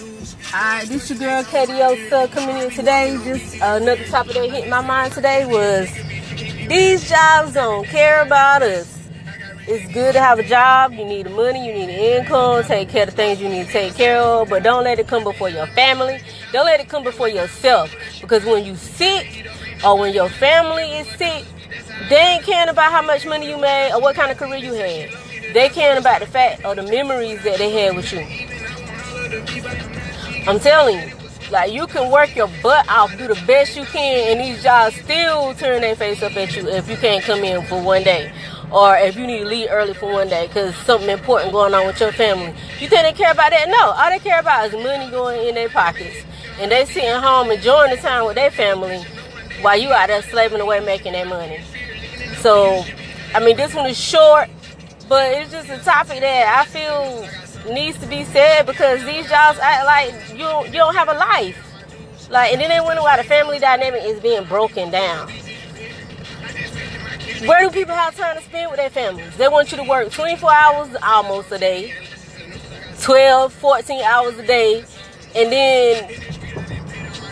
Alright, this your girl Katie coming in today. Just another topic that hit my mind today was these jobs don't care about us. It's good to have a job. You need money, you need the income, take care of the things you need to take care of, but don't let it come before your family. Don't let it come before yourself. Because when you sick or when your family is sick, they ain't caring about how much money you made or what kind of career you had. They caring about the fact or the memories that they had with you. I'm telling you, like you can work your butt off, do the best you can, and these jobs still turn their face up at you if you can't come in for one day, or if you need to leave early for one day because something important going on with your family. You think they care about that? No, all they care about is money going in their pockets, and they sitting home enjoying the time with their family while you out there slaving away making that money. So, I mean, this one is short, but it's just a topic that I feel needs to be said because these jobs act like you you don't have a life. Like, and then they wonder why the family dynamic is being broken down. Where do people have time to spend with their families? They want you to work 24 hours almost a day, 12, 14 hours a day, and then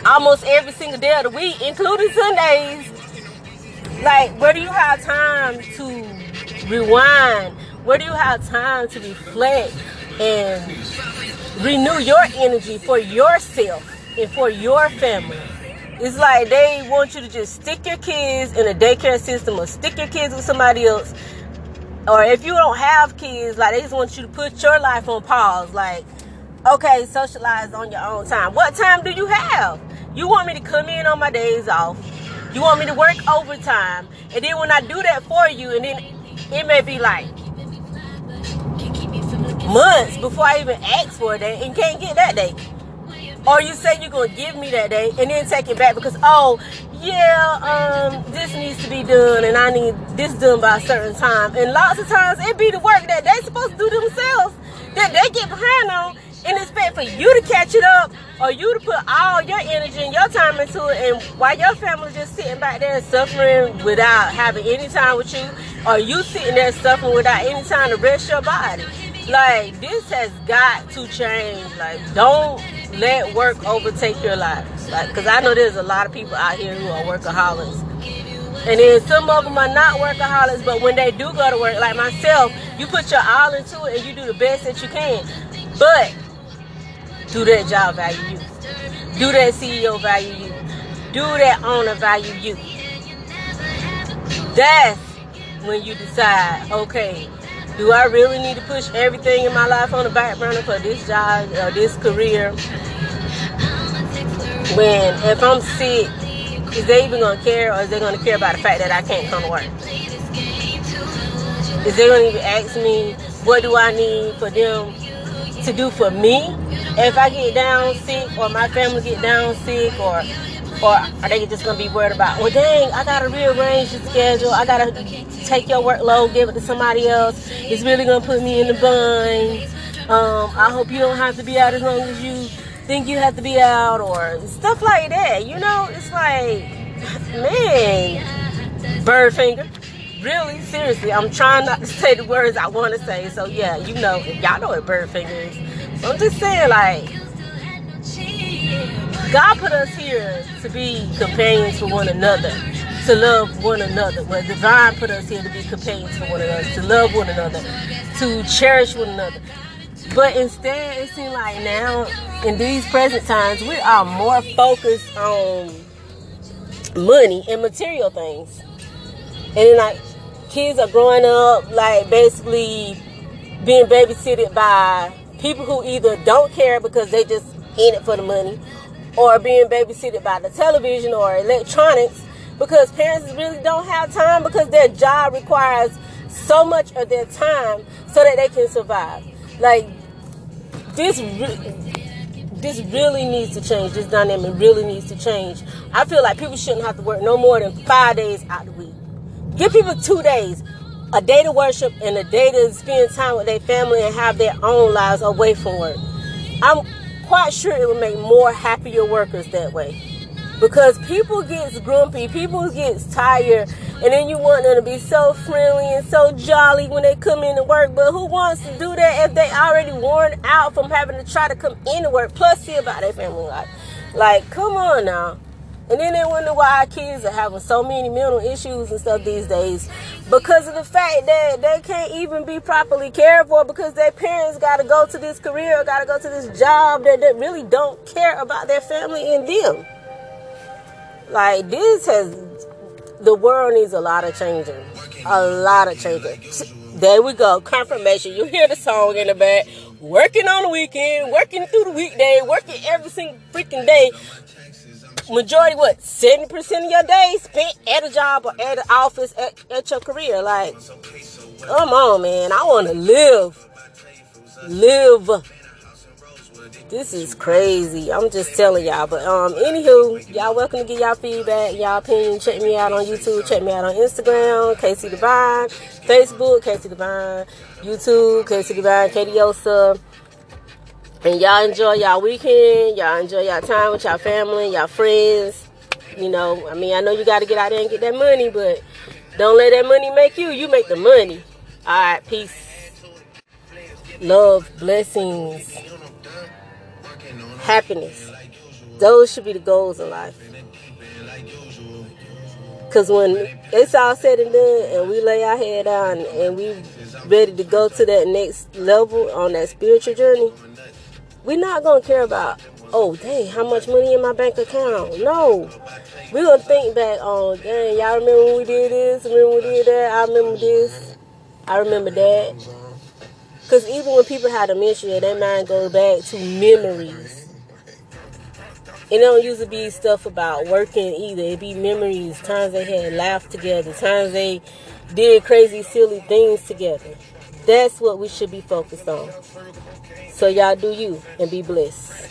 almost every single day of the week, including Sundays. Like, where do you have time to rewind? Where do you have time to reflect and renew your energy for yourself and for your family. It's like they want you to just stick your kids in a daycare system or stick your kids with somebody else. Or if you don't have kids, like they just want you to put your life on pause. Like, okay, socialize on your own time. What time do you have? You want me to come in on my days off. You want me to work overtime. And then when I do that for you, and then it may be like months before I even ask for a day and can't get that day. Or you say you're gonna give me that day and then take it back because oh yeah, um, this needs to be done and I need this done by a certain time. And lots of times it be the work that they supposed to do themselves that they get behind on and expect for you to catch it up or you to put all your energy and your time into it and while your family just sitting back there suffering without having any time with you or you sitting there suffering without any time to rest your body like this has got to change. Like don't let work overtake your life. Like because I know there's a lot of people out here who are workaholics. And then some of them are not workaholics, but when they do go to work, like myself, you put your all into it and you do the best that you can. But do that job value you. Do that CEO value you. Do that owner value you. That's when you decide, okay, do I really need to push everything in my life on the back burner for this job or this career? When if I'm sick, is they even gonna care or is they gonna care about the fact that I can't come to work? Is they gonna even ask me what do I need for them to do for me if I get down sick or my family get down sick or or are they just gonna be worried about, well, dang, I gotta rearrange the schedule. I gotta take your workload, give it to somebody else. It's really gonna put me in the bind. Um, I hope you don't have to be out as long as you think you have to be out, or stuff like that. You know, it's like, man, bird finger. Really, seriously, I'm trying not to say the words I want to say. So yeah, you know, y'all know what bird finger is. I'm just saying, like God put us here to be companions for one another, to love one another. Well, divine put us here to be companions for one another, to love one another, to cherish one another. But instead, it seems like now, in these present times, we are more focused on money and material things. And then, like, kids are growing up, like, basically being babysitted by people who either don't care because they just in it for the money or being babysitted by the television or electronics because parents really don't have time because their job requires so much of their time so that they can survive. Like this re- this really needs to change. This dynamic really needs to change. I feel like people shouldn't have to work no more than five days out of the week. Give people two days, a day to worship and a day to spend time with their family and have their own lives away from work. I'm quite sure it would make more happier workers that way. because people gets grumpy, people gets tired, and then you want them to be so friendly and so jolly when they come in to work. But who wants to do that if they already worn out from having to try to come into work? Plus, see about their family life. Like, come on now. And then they wonder why our kids are having so many mental issues and stuff these days because of the fact that they can't even be properly cared for because their parents got to go to this career, got to go to this job that, that really don't care about their family and them. Like this has the world needs a lot of changing. A lot of changing. There we go. Confirmation. You hear the song in the back. Working on the weekend, working through the weekday, working every single freaking day. Majority what? 70% of your day spent at a job or at an office at, at your career. Like, come on, man. I want to live. Live this is crazy. I'm just telling y'all. But um, anywho, y'all welcome to get y'all feedback, y'all opinion. Check me out on YouTube. Check me out on Instagram, Casey Divine, Facebook, Casey Divine, YouTube, Casey Divine, Kadiosa. And y'all enjoy y'all weekend. Y'all enjoy y'all time with y'all family, y'all friends. You know, I mean, I know you got to get out there and get that money, but don't let that money make you. You make the money. All right, peace. Love, blessings happiness. Those should be the goals in life. Because when it's all said and done and we lay our head down and we ready to go to that next level on that spiritual journey, we're not to care about, oh, dang, how much money in my bank account. No. We're to think back on, dang, y'all remember when we did this? Remember we did that? I remember this. I remember that. Because even when people have dementia, their mind goes back to memories it don't usually be stuff about working either. It be memories, times they had laughed together, times they did crazy, silly things together. That's what we should be focused on. So y'all do you and be blessed.